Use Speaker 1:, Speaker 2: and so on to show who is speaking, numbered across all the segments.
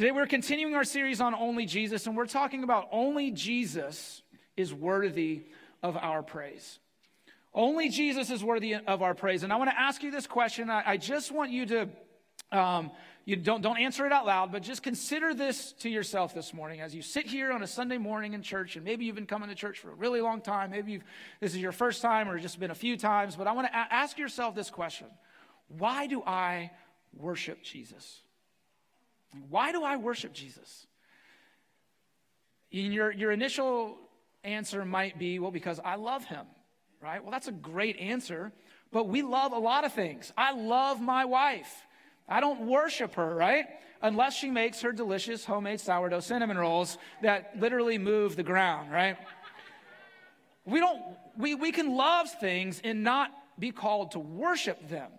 Speaker 1: Today we're continuing our series on Only Jesus, and we're talking about only Jesus is worthy of our praise. Only Jesus is worthy of our praise. And I want to ask you this question. I, I just want you to, um, you don't, don't answer it out loud, but just consider this to yourself this morning as you sit here on a Sunday morning in church, and maybe you've been coming to church for a really long time. Maybe this is your first time or just been a few times, but I want to a- ask yourself this question Why do I worship Jesus? Why do I worship Jesus? Your, your initial answer might be, well, because I love him, right? Well, that's a great answer, but we love a lot of things. I love my wife. I don't worship her, right? Unless she makes her delicious homemade sourdough cinnamon rolls that literally move the ground, right? We don't, we, we can love things and not be called to worship them.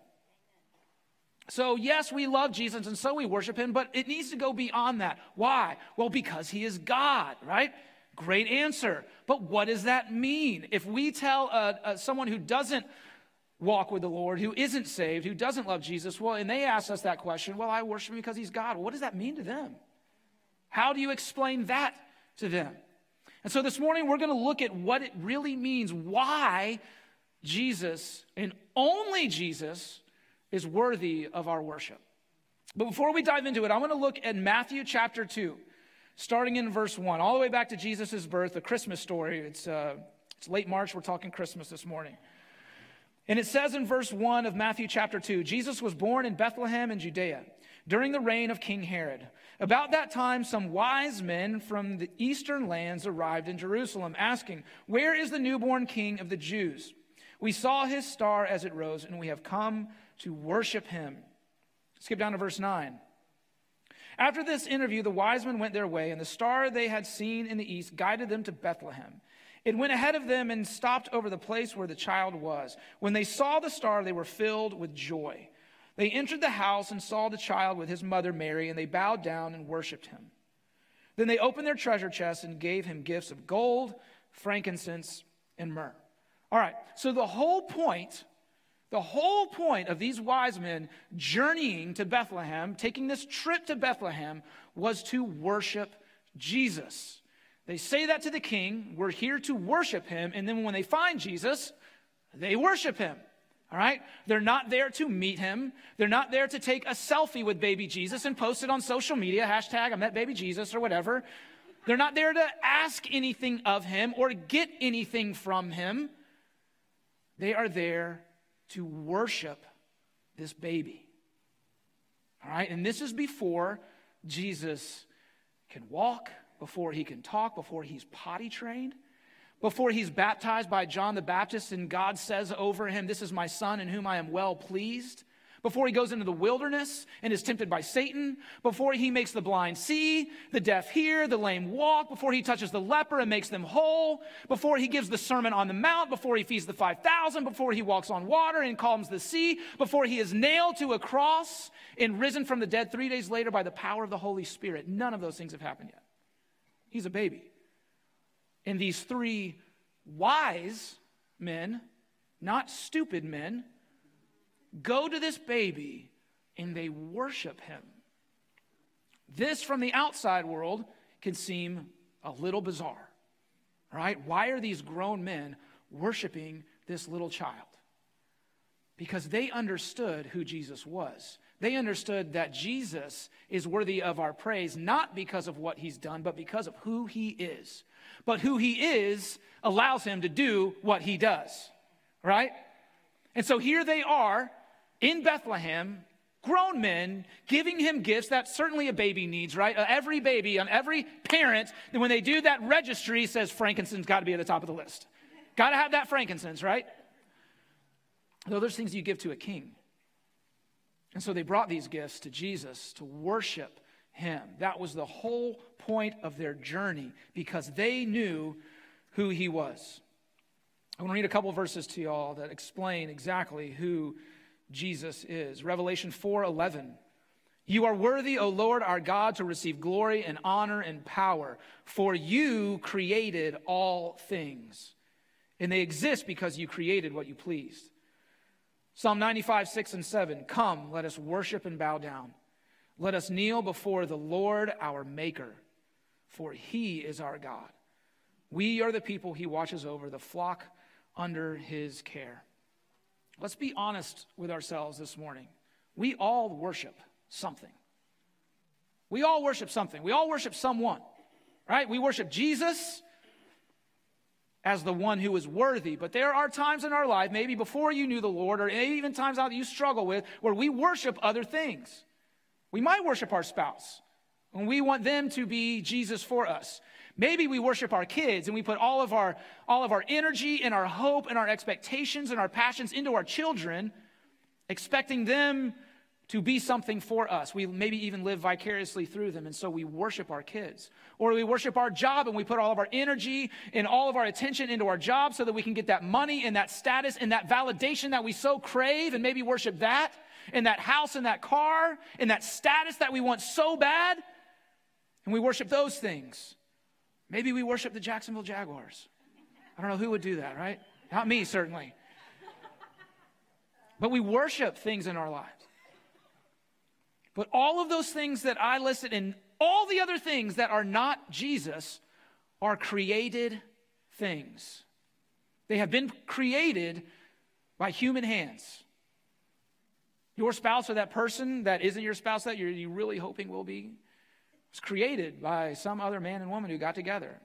Speaker 1: So, yes, we love Jesus and so we worship him, but it needs to go beyond that. Why? Well, because he is God, right? Great answer. But what does that mean? If we tell uh, uh, someone who doesn't walk with the Lord, who isn't saved, who doesn't love Jesus, well, and they ask us that question, well, I worship him because he's God. What does that mean to them? How do you explain that to them? And so this morning we're going to look at what it really means, why Jesus and only Jesus is worthy of our worship. But before we dive into it, I want to look at Matthew chapter 2, starting in verse 1, all the way back to Jesus' birth, the Christmas story. It's, uh, it's late March, we're talking Christmas this morning. And it says in verse 1 of Matthew chapter 2 Jesus was born in Bethlehem in Judea during the reign of King Herod. About that time, some wise men from the eastern lands arrived in Jerusalem, asking, Where is the newborn king of the Jews? We saw his star as it rose, and we have come to worship him. Skip down to verse 9. After this interview, the wise men went their way, and the star they had seen in the east guided them to Bethlehem. It went ahead of them and stopped over the place where the child was. When they saw the star, they were filled with joy. They entered the house and saw the child with his mother Mary, and they bowed down and worshiped him. Then they opened their treasure chests and gave him gifts of gold, frankincense, and myrrh. All right, so the whole point the whole point of these wise men journeying to Bethlehem, taking this trip to Bethlehem, was to worship Jesus. They say that to the king, we're here to worship him, and then when they find Jesus, they worship him. All right? They're not there to meet him. They're not there to take a selfie with baby Jesus and post it on social media, hashtag I met baby Jesus or whatever. They're not there to ask anything of him or get anything from him. They are there to worship this baby. All right, and this is before Jesus can walk, before he can talk, before he's potty trained, before he's baptized by John the Baptist, and God says over him, This is my son in whom I am well pleased before he goes into the wilderness and is tempted by Satan, before he makes the blind see, the deaf hear, the lame walk, before he touches the leper and makes them whole, before he gives the Sermon on the Mount, before he feeds the 5,000, before he walks on water and calms the sea, before he is nailed to a cross and risen from the dead three days later by the power of the Holy Spirit. None of those things have happened yet. He's a baby. And these three wise men, not stupid men, go to this baby and they worship him. This, from the outside world, can seem a little bizarre, right? Why are these grown men worshiping this little child? Because they understood who Jesus was. They understood that Jesus is worthy of our praise, not because of what he's done, but because of who he is. But who he is allows him to do what he does, right? And so here they are in Bethlehem, grown men giving him gifts that certainly a baby needs, right? Uh, every baby on every parent, when they do that registry, says frankincense got to be at the top of the list. Got to have that frankincense, right? Though there's things you give to a king. And so they brought these gifts to Jesus to worship him. That was the whole point of their journey because they knew who he was. I want to read a couple verses to y'all that explain exactly who Jesus is. Revelation 4:11. You are worthy, O Lord our God, to receive glory and honor and power, for you created all things. And they exist because you created what you pleased. Psalm 95, 6 and 7. Come, let us worship and bow down. Let us kneel before the Lord our Maker, for he is our God. We are the people he watches over, the flock under his care. Let's be honest with ourselves this morning. We all worship something. We all worship something. We all worship someone, right? We worship Jesus as the one who is worthy. But there are times in our life, maybe before you knew the Lord, or even times out that you struggle with, where we worship other things. We might worship our spouse, and we want them to be Jesus for us. Maybe we worship our kids and we put all of our, all of our energy and our hope and our expectations and our passions into our children, expecting them to be something for us. We maybe even live vicariously through them, and so we worship our kids. Or we worship our job and we put all of our energy and all of our attention into our job so that we can get that money and that status and that validation that we so crave, and maybe worship that, and that house and that car, and that status that we want so bad. And we worship those things. Maybe we worship the Jacksonville Jaguars. I don't know who would do that, right? Not me, certainly. But we worship things in our lives. But all of those things that I listed and all the other things that are not Jesus are created things. They have been created by human hands. Your spouse or that person that isn't your spouse that you're, really hoping will be was created by some other man and woman who got together.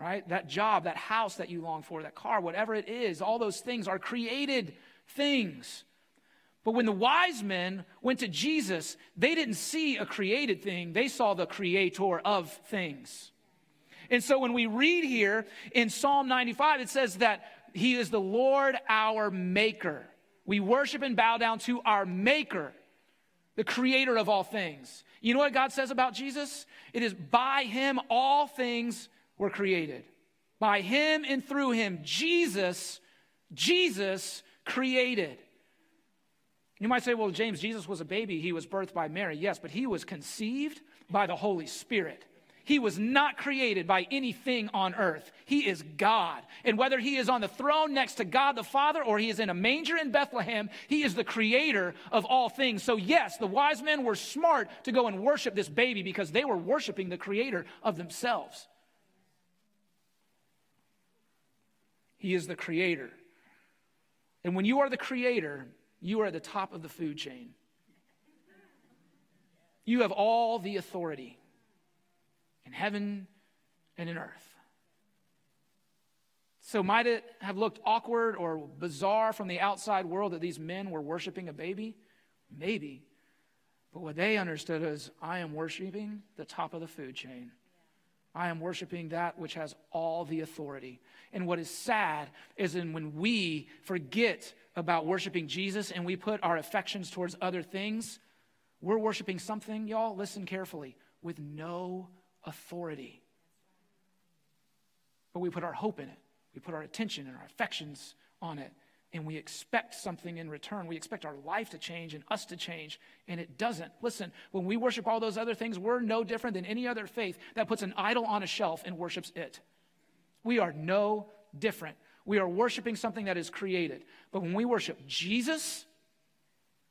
Speaker 1: Right? That job, that house that you long for, that car, whatever it is, all those things are created things. But when the wise men went to Jesus, they didn't see a created thing, they saw the creator of things. And so when we read here in Psalm 95, it says that he is the Lord our maker. We worship and bow down to our maker, the creator of all things. You know what God says about Jesus? It is by him all things were created. By him and through him, Jesus, Jesus created. You might say, well, James, Jesus was a baby. He was birthed by Mary. Yes, but he was conceived by the Holy Spirit. He was not created by anything on earth. He is God. And whether he is on the throne next to God the Father or he is in a manger in Bethlehem, he is the creator of all things. So, yes, the wise men were smart to go and worship this baby because they were worshiping the creator of themselves. He is the creator. And when you are the creator, you are at the top of the food chain. You have all the authority in heaven and in earth. So, might it have looked awkward or bizarre from the outside world that these men were worshiping a baby? Maybe. But what they understood is I am worshiping the top of the food chain. I am worshiping that which has all the authority. And what is sad is in when we forget about worshiping Jesus and we put our affections towards other things, we're worshiping something, y'all, listen carefully, with no authority. But we put our hope in it, we put our attention and our affections on it, and we expect something in return. We expect our life to change and us to change, and it doesn't. Listen, when we worship all those other things, we're no different than any other faith that puts an idol on a shelf and worships it. We are no different we are worshiping something that is created. But when we worship Jesus,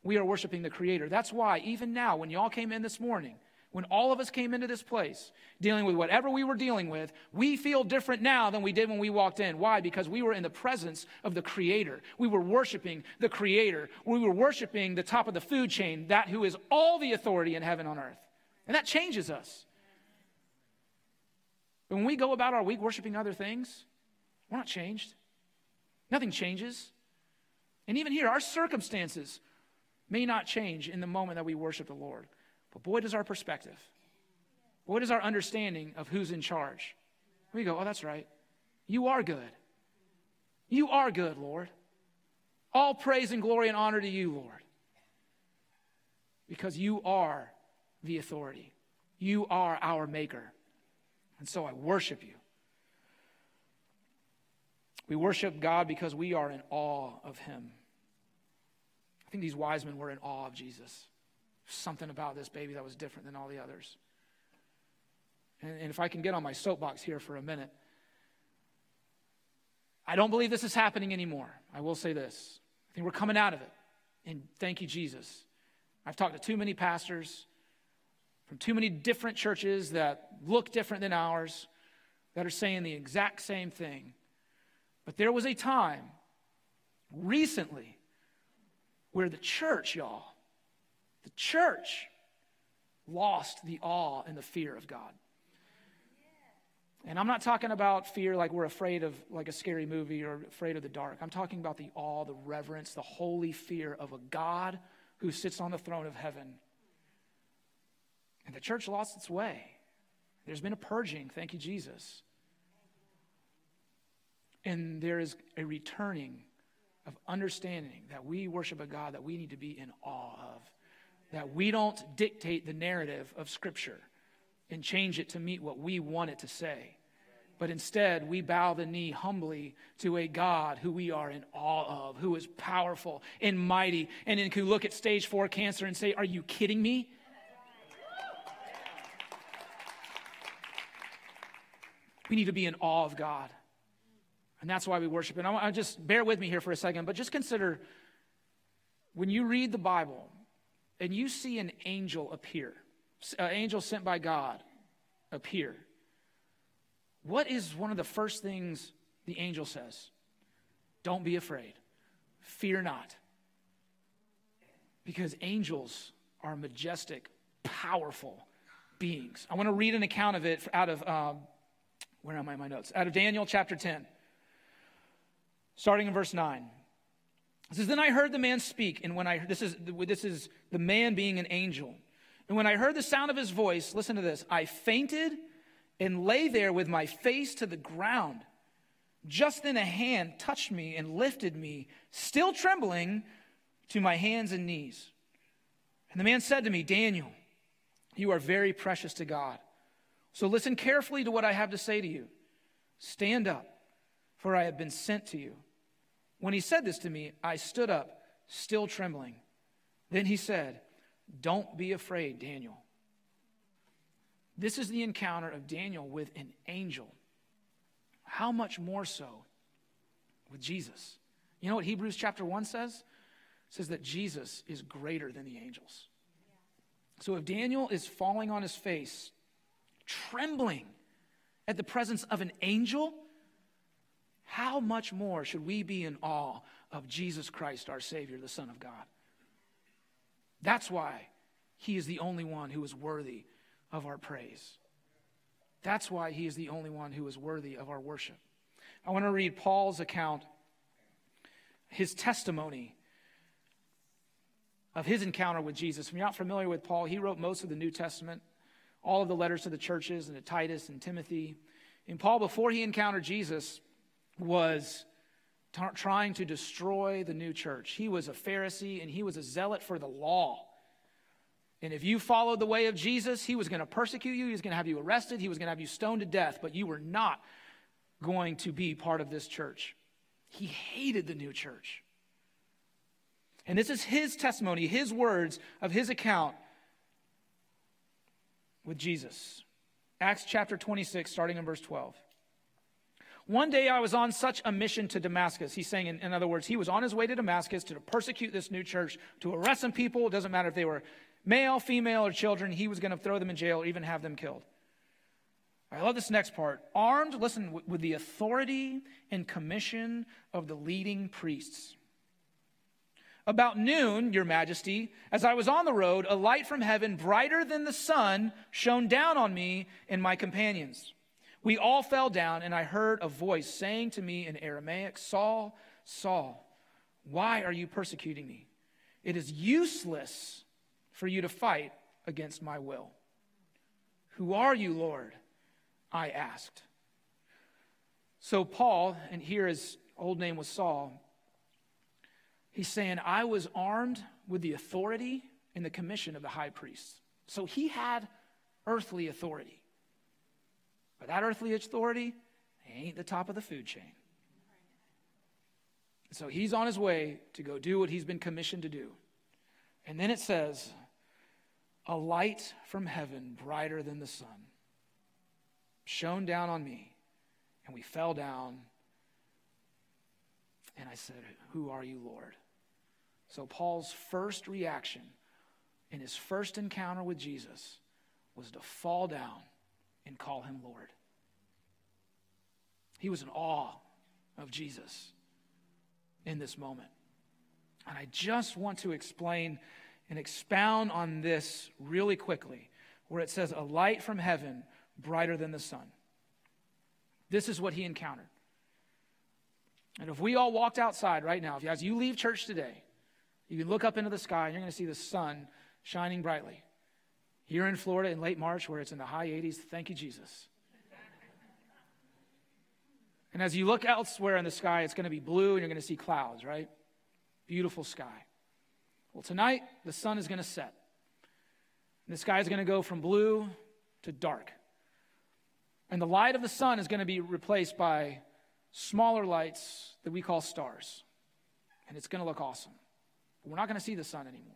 Speaker 1: we are worshiping the Creator. That's why, even now, when y'all came in this morning, when all of us came into this place dealing with whatever we were dealing with, we feel different now than we did when we walked in. Why? Because we were in the presence of the Creator. We were worshiping the Creator. We were worshiping the top of the food chain, that who is all the authority in heaven on earth. And that changes us. But when we go about our week worshiping other things, we're not changed. Nothing changes. And even here, our circumstances may not change in the moment that we worship the Lord. But boy, does our perspective, boy, does our understanding of who's in charge. We go, oh, that's right. You are good. You are good, Lord. All praise and glory and honor to you, Lord. Because you are the authority. You are our maker. And so I worship you. We worship God because we are in awe of him. I think these wise men were in awe of Jesus. Something about this baby that was different than all the others. And, and if I can get on my soapbox here for a minute, I don't believe this is happening anymore. I will say this. I think we're coming out of it. And thank you, Jesus. I've talked to too many pastors. from too many different churches that look different than ours, that are saying the exact same thing. But there was a time recently where the church, y'all, the church lost the awe and the fear of God. And I'm not talking about fear like we're afraid of like a scary movie or afraid of the dark. I'm talking about the awe, the reverence, the holy fear of a God who sits on the throne of heaven. And the church lost its way. There's been a purging, thank you, Jesus. And there is a returning of understanding that we worship a God that we need to be in awe of, that we don't dictate the narrative of Scripture and change it to meet what we want it to say. But instead, we bow the knee humbly to a God who we are in awe of, who is powerful and mighty, and then can look at stage four cancer and say, Are you kidding me? We need to be in awe of God. And that's why we worship. And I, I just bear with me here for a second, but just consider when you read the Bible and you see an angel appear, an angel sent by God appear, what is one of the first things the angel says? Don't be afraid. Fear not. Because angels are majestic, powerful beings. I want to read an account of it out of, um, where am I in my notes? Out of Daniel chapter 10 starting in verse 9. It says, Then I heard the man speak, and when I, this is, this is the man being an angel. And when I heard the sound of his voice, listen to this, I fainted and lay there with my face to the ground. Just then a hand touched me and lifted me, still trembling, to my hands and knees. And the man said to me, Daniel, you are very precious to God. So listen carefully to what I have to say to you. Stand up, for I have been sent to you. When he said this to me, I stood up, still trembling. Then he said, Don't be afraid, Daniel. This is the encounter of Daniel with an angel. How much more so with Jesus? You know what Hebrews chapter 1 says? It says that Jesus is greater than the angels. So if Daniel is falling on his face, trembling at the presence of an angel, how much more should we be in awe of Jesus Christ, our Savior, the Son of God? That's why He is the only one who is worthy of our praise. That's why He is the only one who is worthy of our worship. I want to read Paul's account, his testimony of his encounter with Jesus. If you're not familiar with Paul, he wrote most of the New Testament, all of the letters to the churches and to Titus and Timothy. And Paul, before he encountered Jesus, was t- trying to destroy the new church. He was a Pharisee and he was a zealot for the law. And if you followed the way of Jesus, he was going to persecute you, he was going to have you arrested, he was going to have you stoned to death, but you were not going to be part of this church. He hated the new church. And this is his testimony, his words of his account with Jesus. Acts chapter 26, starting in verse 12. One day I was on such a mission to Damascus. He's saying, in, in, other words, he was on his way to Damascus to persecute this new church, to arrest some people. It doesn't matter if they were male, female, or children. He was going to throw them in jail or even have them killed. I love this next part. Armed, listen, with, with the authority and commission of the leading priests. About noon, Your Majesty, as I was on the road, a light from heaven, brighter than the sun, shone down on me and my companions. We all fell down, and I heard a voice saying to me in Aramaic, Saul, Saul, why are you persecuting me? It is useless for you to fight against my will. Who are you, Lord? I asked. So, Paul, and here his old name was Saul, he's saying, I was armed with the authority and the commission of the high priest. So he had earthly authority. But that earthly authority ain't the top of the food chain. So he's on his way to go do what he's been commissioned to do. And then it says, a light from heaven brighter than the sun shone down on me. And we fell down. And I said, Who are you, Lord? So Paul's first reaction in his first encounter with Jesus was to fall down and call him Lord. He was in awe of Jesus in this moment. And I just want to explain and expound on this really quickly, where it says, A light from heaven brighter than the sun. This is what he encountered. And if we all walked outside right now, if as you leave church today, you can look up into the sky and you're going to see the sun shining brightly. Here in Florida in late March, where it's in the high 80s, thank you, Jesus. And as you look elsewhere in the sky, it's going to be blue and you're going to see clouds, right? Beautiful sky. Well, tonight, the sun is going to set. And the sky is going to go from blue to dark. And the light of the sun is going to be replaced by smaller lights that we call stars. And it's going to look awesome. But we're not going to see the sun anymore.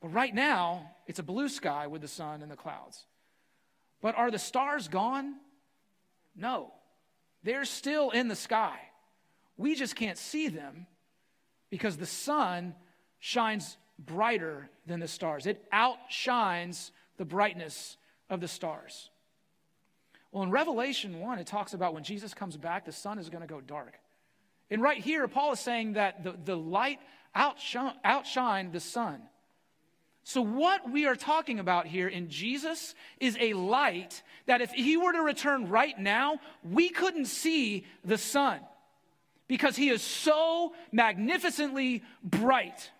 Speaker 1: But right now, it's a blue sky with the sun and the clouds. But are the stars gone? No. They're still in the sky. We just can't see them because the sun shines brighter than the stars. It outshines the brightness of the stars. Well, in Revelation 1, it talks about when Jesus comes back, the sun is going to go dark. And right here, Paul is saying that the, the light outshine, outshine the sun. So, what we are talking about here in Jesus is a light that if he were to return right now, we couldn't see the sun because he is so magnificently bright.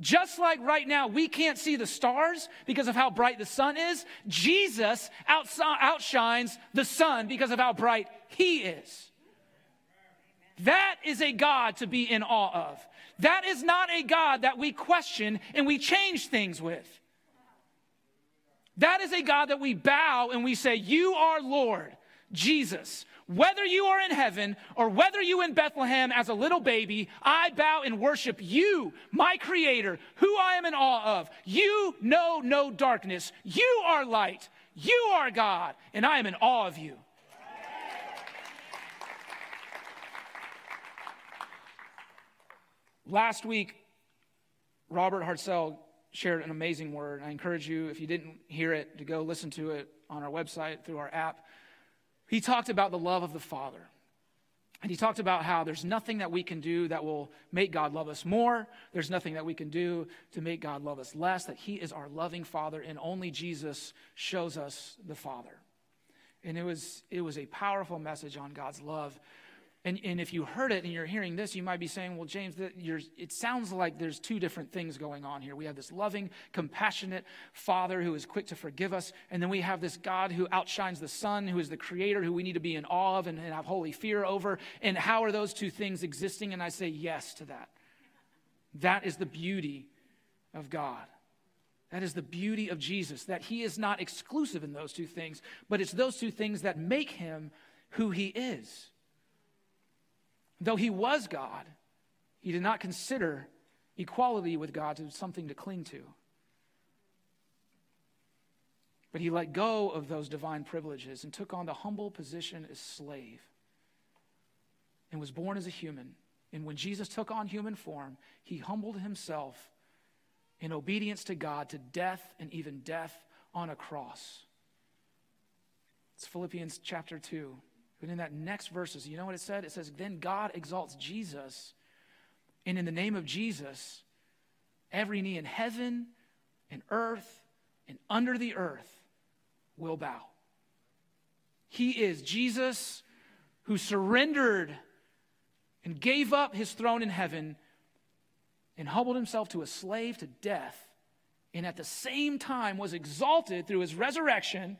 Speaker 1: Just like right now, we can't see the stars because of how bright the sun is, Jesus outshines the sun because of how bright he is. That is a God to be in awe of. That is not a God that we question and we change things with. That is a God that we bow and we say, You are Lord, Jesus. Whether you are in heaven or whether you in Bethlehem as a little baby, I bow and worship you, my creator, who I am in awe of. You know no darkness. You are light. You are God, and I am in awe of you. Last week, Robert Hartzell shared an amazing word. I encourage you, if you didn't hear it, to go listen to it on our website through our app. He talked about the love of the Father. And he talked about how there's nothing that we can do that will make God love us more. There's nothing that we can do to make God love us less, that he is our loving Father, and only Jesus shows us the Father. And it was, it was a powerful message on God's love and, and if you heard it and you're hearing this, you might be saying, well, James, it sounds like there's two different things going on here. We have this loving, compassionate Father who is quick to forgive us. And then we have this God who outshines the sun, who is the creator, who we need to be in awe of and, and have holy fear over. And how are those two things existing? And I say yes to that. That is the beauty of God. That is the beauty of Jesus, that he is not exclusive in those two things, but it's those two things that make him who he is. Though he was God, he did not consider equality with God as something to cling to. But he let go of those divine privileges and took on the humble position as slave and was born as a human. And when Jesus took on human form, he humbled himself in obedience to God to death and even death on a cross. It's Philippians chapter 2. But in that next verses, you know what it said? It says, Then God exalts Jesus, and in the name of Jesus, every knee in heaven and earth and under the earth will bow. He is Jesus who surrendered and gave up his throne in heaven and humbled himself to a slave to death, and at the same time was exalted through his resurrection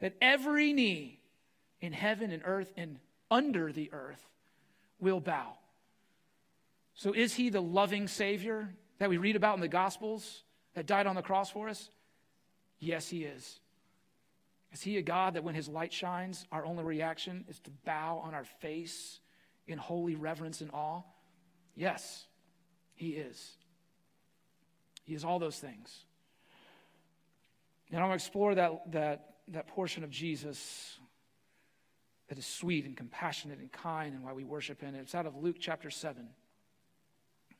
Speaker 1: that every knee in heaven and earth and under the earth will bow. So, is he the loving Savior that we read about in the Gospels that died on the cross for us? Yes, he is. Is he a God that when his light shines, our only reaction is to bow on our face in holy reverence and awe? Yes, he is. He is all those things. And I want to explore that, that, that portion of Jesus that is sweet and compassionate and kind and why we worship him. It's out of Luke chapter 7. It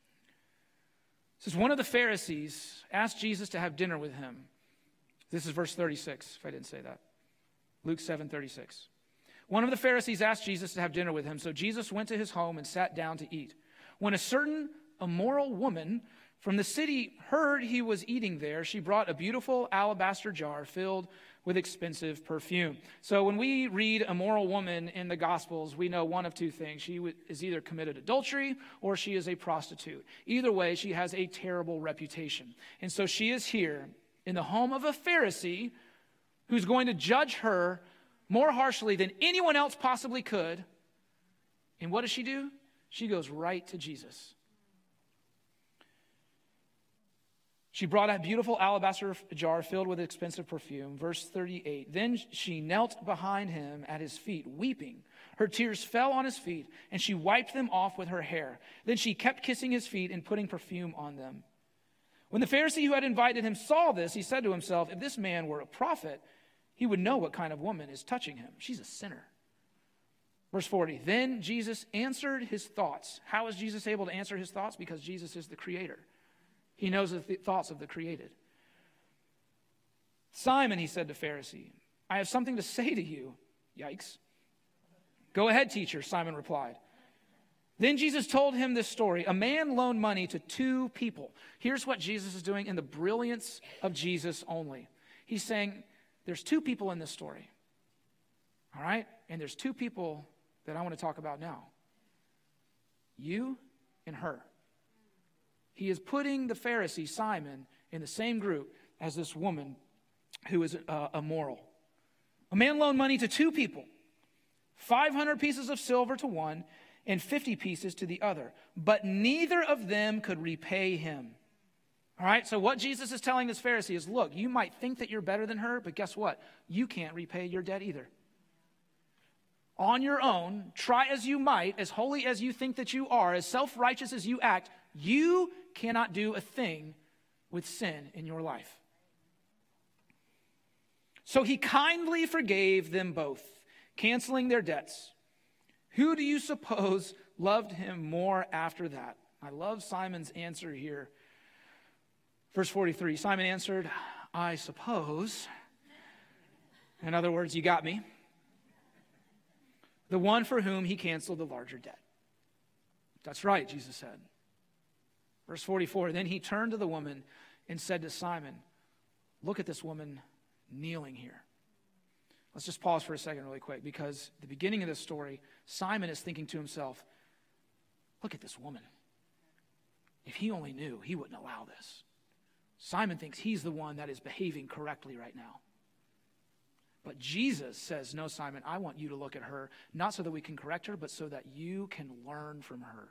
Speaker 1: says, One of the Pharisees asked Jesus to have dinner with him. This is verse 36, if I didn't say that. Luke 7 36. One of the Pharisees asked Jesus to have dinner with him, so Jesus went to his home and sat down to eat. When a certain immoral woman from the city heard he was eating there, she brought a beautiful alabaster jar filled with expensive perfume. So when we read a moral woman in the Gospels, we know one of two things. She is either committed adultery or she is a prostitute. Either way, she has a terrible reputation. And so she is here in the home of a Pharisee who's going to judge her more harshly than anyone else possibly could. And what does she do? She goes right to Jesus. She brought a beautiful alabaster jar filled with expensive perfume. Verse 38. Then she knelt behind him at his feet, weeping. Her tears fell on his feet, and she wiped them off with her hair. Then she kept kissing his feet and putting perfume on them. When the Pharisee who had invited him saw this, he said to himself, If this man were a prophet, he would know what kind of woman is touching him. She's a sinner. Verse 40. Then Jesus answered his thoughts. How is Jesus able to answer his thoughts? Because Jesus is the creator. He knows the th- thoughts of the created. Simon, he said to Pharisee, I have something to say to you. Yikes. Go ahead, teacher, Simon replied. Then Jesus told him this story. A man loaned money to two people. Here's what Jesus is doing in the brilliance of Jesus only. He's saying, There's two people in this story. All right? And there's two people that I want to talk about now you and her. He is putting the Pharisee, Simon, in the same group as this woman who is uh, immoral. A man loaned money to two people 500 pieces of silver to one and 50 pieces to the other, but neither of them could repay him. All right, so what Jesus is telling this Pharisee is look, you might think that you're better than her, but guess what? You can't repay your debt either. On your own, try as you might, as holy as you think that you are, as self righteous as you act, you cannot do a thing with sin in your life. So he kindly forgave them both, canceling their debts. Who do you suppose loved him more after that? I love Simon's answer here. Verse 43 Simon answered, I suppose. In other words, you got me. The one for whom he canceled the larger debt. That's right, Jesus said. Verse 44 Then he turned to the woman and said to Simon, Look at this woman kneeling here. Let's just pause for a second, really quick, because the beginning of this story, Simon is thinking to himself, Look at this woman. If he only knew, he wouldn't allow this. Simon thinks he's the one that is behaving correctly right now. But Jesus says, No, Simon, I want you to look at her, not so that we can correct her, but so that you can learn from her.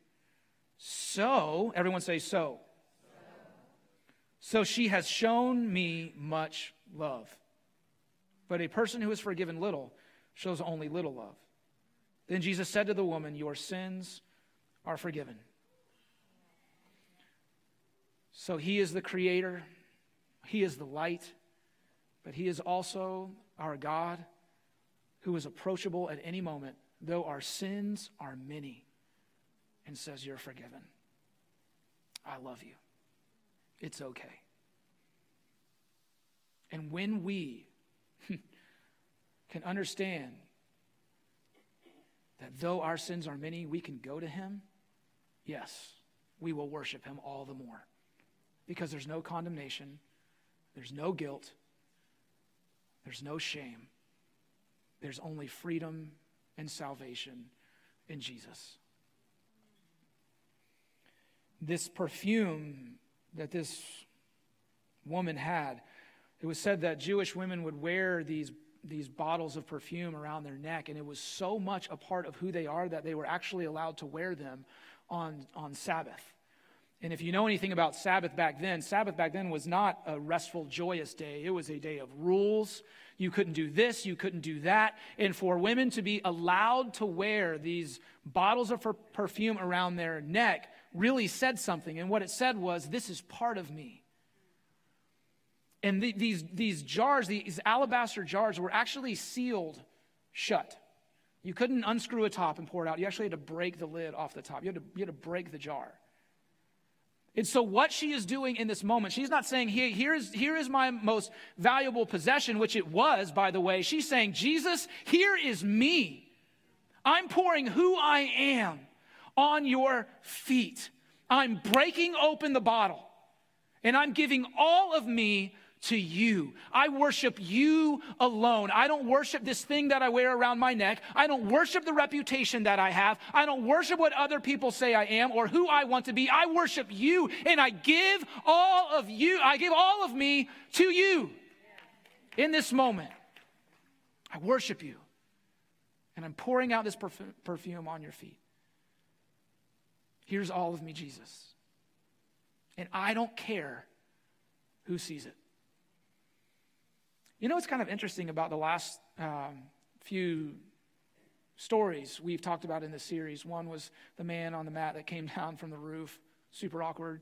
Speaker 1: So, everyone say, so. So she has shown me much love. But a person who is forgiven little shows only little love. Then Jesus said to the woman, Your sins are forgiven. So he is the creator, he is the light, but he is also our God who is approachable at any moment, though our sins are many and says, You're forgiven. I love you. It's okay. And when we can understand that though our sins are many, we can go to Him, yes, we will worship Him all the more. Because there's no condemnation, there's no guilt, there's no shame, there's only freedom and salvation in Jesus this perfume that this woman had. It was said that Jewish women would wear these, these bottles of perfume around their neck, and it was so much a part of who they are that they were actually allowed to wear them on, on Sabbath. And if you know anything about Sabbath back then, Sabbath back then was not a restful, joyous day. It was a day of rules. You couldn't do this, you couldn't do that. And for women to be allowed to wear these bottles of perfume around their neck really said something. And what it said was, This is part of me. And the, these, these jars, these alabaster jars, were actually sealed shut. You couldn't unscrew a top and pour it out. You actually had to break the lid off the top. You had to, you had to break the jar. And so, what she is doing in this moment, she's not saying, here, here, is, here is my most valuable possession, which it was, by the way. She's saying, Jesus, here is me. I'm pouring who I am on your feet. I'm breaking open the bottle and I'm giving all of me to you. I worship you alone. I don't worship this thing that I wear around my neck. I don't worship the reputation that I have. I don't worship what other people say I am or who I want to be. I worship you and I give all of you, I give all of me to you in this moment. I worship you. And I'm pouring out this perfume on your feet. Here's all of me, Jesus. And I don't care who sees it. You know what's kind of interesting about the last um, few stories we've talked about in this series? One was the man on the mat that came down from the roof, super awkward.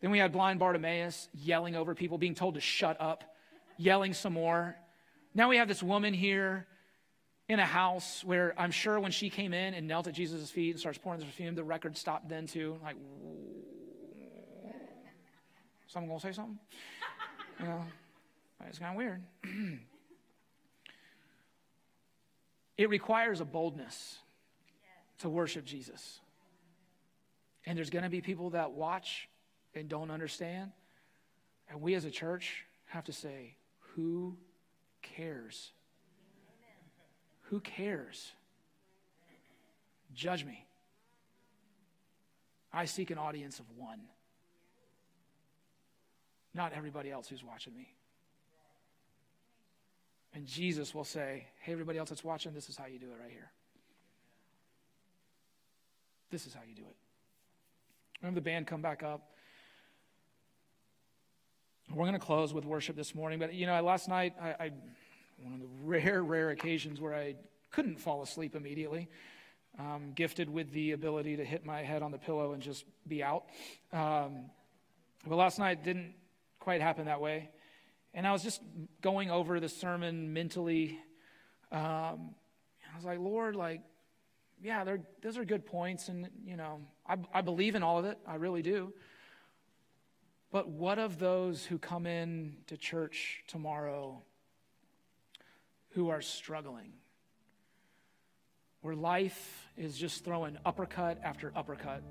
Speaker 1: Then we had blind Bartimaeus yelling over people, being told to shut up, yelling some more. Now we have this woman here in a house where I'm sure when she came in and knelt at Jesus' feet and starts pouring the perfume, the record stopped then too. Like, someone gonna say something? You know, it's kind of weird. it requires a boldness to worship Jesus. And there's to be people that watch and don't understand. And we as a church have to say, who cares? Who cares? Judge me. I seek an audience of one, not everybody else who's watching me. And Jesus will say, Hey, everybody else that's watching, this is how you do it right here. This is how you do it. Remember the band come back up. We're going to close with worship this morning, but you know, last night, I, I one of the rare, rare occasions where I couldn't fall asleep immediately. Um, gifted with the ability to hit my head on the pillow and just be out. Um, but last night didn't quite happen that way. And I was just going over the sermon mentally. Um, I was like, Lord, like, yeah, those are good points. And, you know, I, I believe in all of it. I really do. But what of those who come in to church tomorrow who are struggling? Where life is just throwing uppercut after uppercut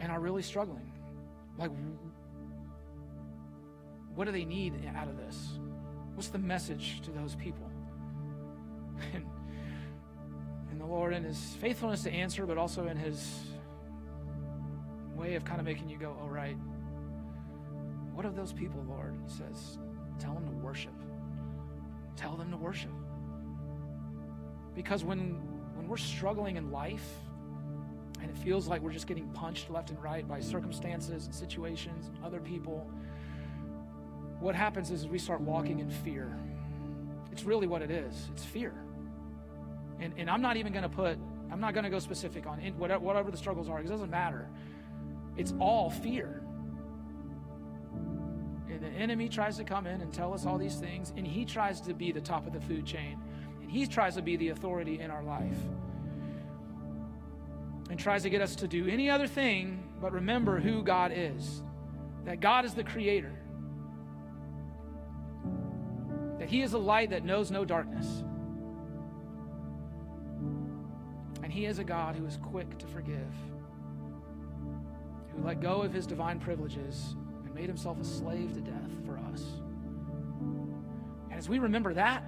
Speaker 1: and are really struggling. Like, what do they need out of this? What's the message to those people? And, and the Lord, in His faithfulness to answer, but also in His way of kind of making you go, oh, right. What of those people, Lord? He says, tell them to worship. Tell them to worship. Because when, when we're struggling in life, and it feels like we're just getting punched left and right by circumstances and situations and other people, what happens is we start walking in fear. It's really what it is it's fear. And, and I'm not even going to put, I'm not going to go specific on whatever, whatever the struggles are, it doesn't matter. It's all fear. Enemy tries to come in and tell us all these things, and he tries to be the top of the food chain, and he tries to be the authority in our life. And tries to get us to do any other thing but remember who God is. That God is the creator that He is a light that knows no darkness. And He is a God who is quick to forgive, who let go of His divine privileges made Himself a slave to death for us. And as we remember that,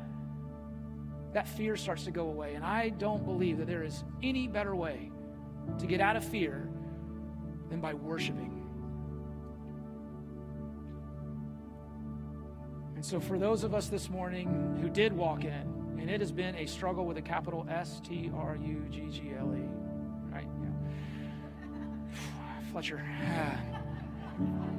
Speaker 1: that fear starts to go away. And I don't believe that there is any better way to get out of fear than by worshiping And so, for those of us this morning who did walk in, and it has been a struggle with a capital S T R U G G L E, right? Yeah. Fletcher.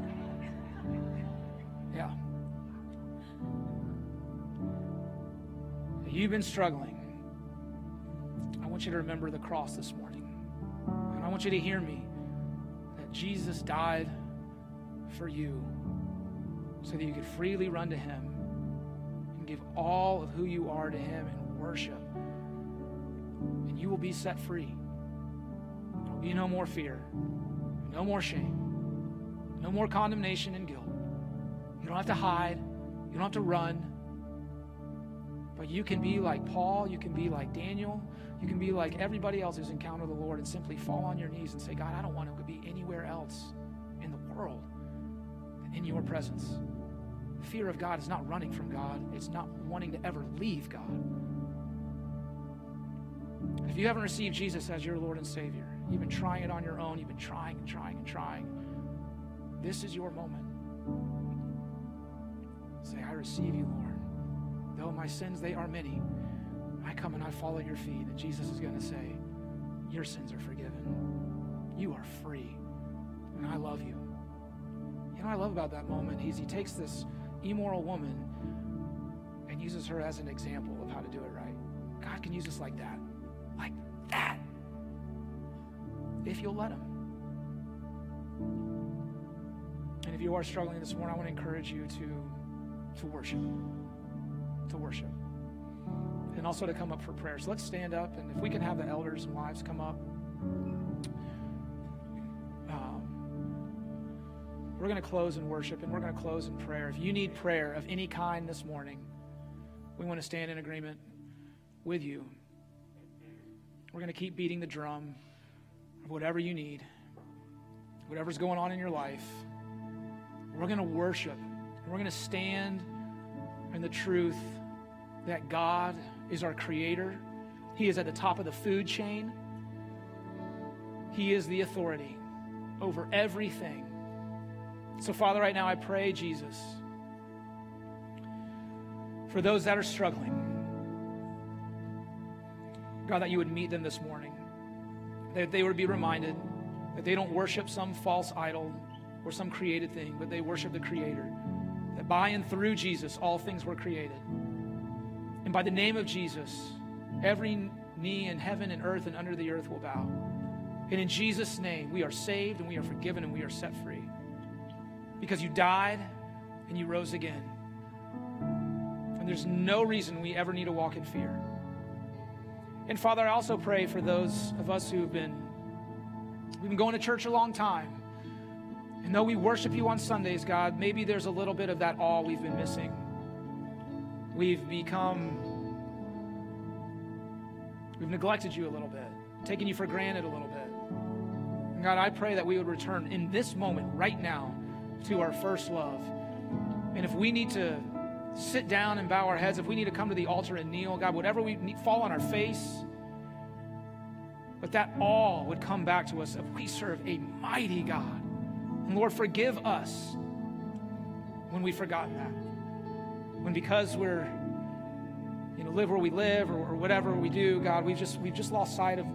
Speaker 1: You've been struggling. I want you to remember the cross this morning. And I want you to hear me that Jesus died for you so that you could freely run to Him and give all of who you are to Him and worship. And you will be set free. There will be no more fear, no more shame, no more condemnation and guilt. You don't have to hide, you don't have to run. But you can be like Paul, you can be like Daniel, you can be like everybody else who's encountered the Lord and simply fall on your knees and say, God, I don't want to be anywhere else in the world than in your presence. Fear of God is not running from God, it's not wanting to ever leave God. If you haven't received Jesus as your Lord and Savior, you've been trying it on your own, you've been trying and trying and trying, this is your moment. Say, I receive you, Lord. Though my sins, they are many, I come and I fall at your feet. And Jesus is going to say, Your sins are forgiven. You are free. And I love you. You know I love about that moment? He's, he takes this immoral woman and uses her as an example of how to do it right. God can use us like that. Like that. If you'll let Him. And if you are struggling this morning, I want to encourage you to, to worship. To worship. And also to come up for prayers. So let's stand up, and if we can have the elders and wives come up. Um, we're going to close in worship, and we're going to close in prayer. If you need prayer of any kind this morning, we want to stand in agreement with you. We're going to keep beating the drum of whatever you need, whatever's going on in your life. We're going to worship. We're going to stand in the truth that God is our creator. He is at the top of the food chain. He is the authority over everything. So, Father, right now I pray, Jesus, for those that are struggling, God, that you would meet them this morning, that they would be reminded that they don't worship some false idol or some created thing, but they worship the Creator. That by and through Jesus, all things were created. By the name of Jesus, every knee in heaven and earth and under the earth will bow. And in Jesus' name, we are saved and we are forgiven and we are set free. Because you died and you rose again. And there's no reason we ever need to walk in fear. And Father, I also pray for those of us who've been we've been going to church a long time. And though we worship you on Sundays, God, maybe there's a little bit of that awe we've been missing. We've become, we've neglected you a little bit, taken you for granted a little bit. And God, I pray that we would return in this moment, right now, to our first love. And if we need to sit down and bow our heads, if we need to come to the altar and kneel, God, whatever we need, fall on our face, but that all would come back to us if we serve a mighty God. And Lord, forgive us when we've forgotten that. When because we're, you know, live where we live or, or whatever we do, God, we've just we've just lost sight of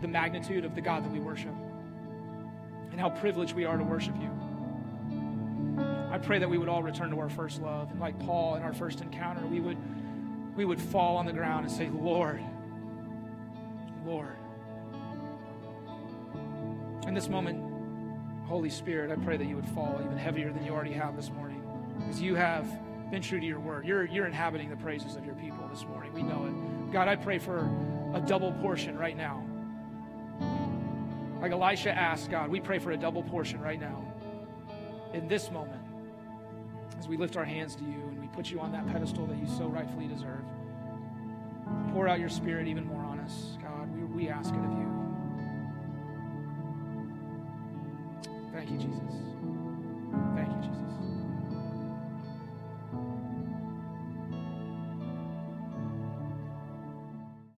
Speaker 1: the magnitude of the God that we worship and how privileged we are to worship you. I pray that we would all return to our first love. And like Paul in our first encounter, we would we would fall on the ground and say, Lord, Lord. In this moment, Holy Spirit, I pray that you would fall even heavier than you already have this morning. Because you have been true to your word. You're, you're inhabiting the praises of your people this morning. We know it. God, I pray for a double portion right now. Like Elisha asked, God, we pray for a double portion right now. In this moment, as we lift our hands to you and we put you on that pedestal that you so rightfully deserve. Pour out your spirit even more on us, God. We, we ask it of you. Thank you, Jesus.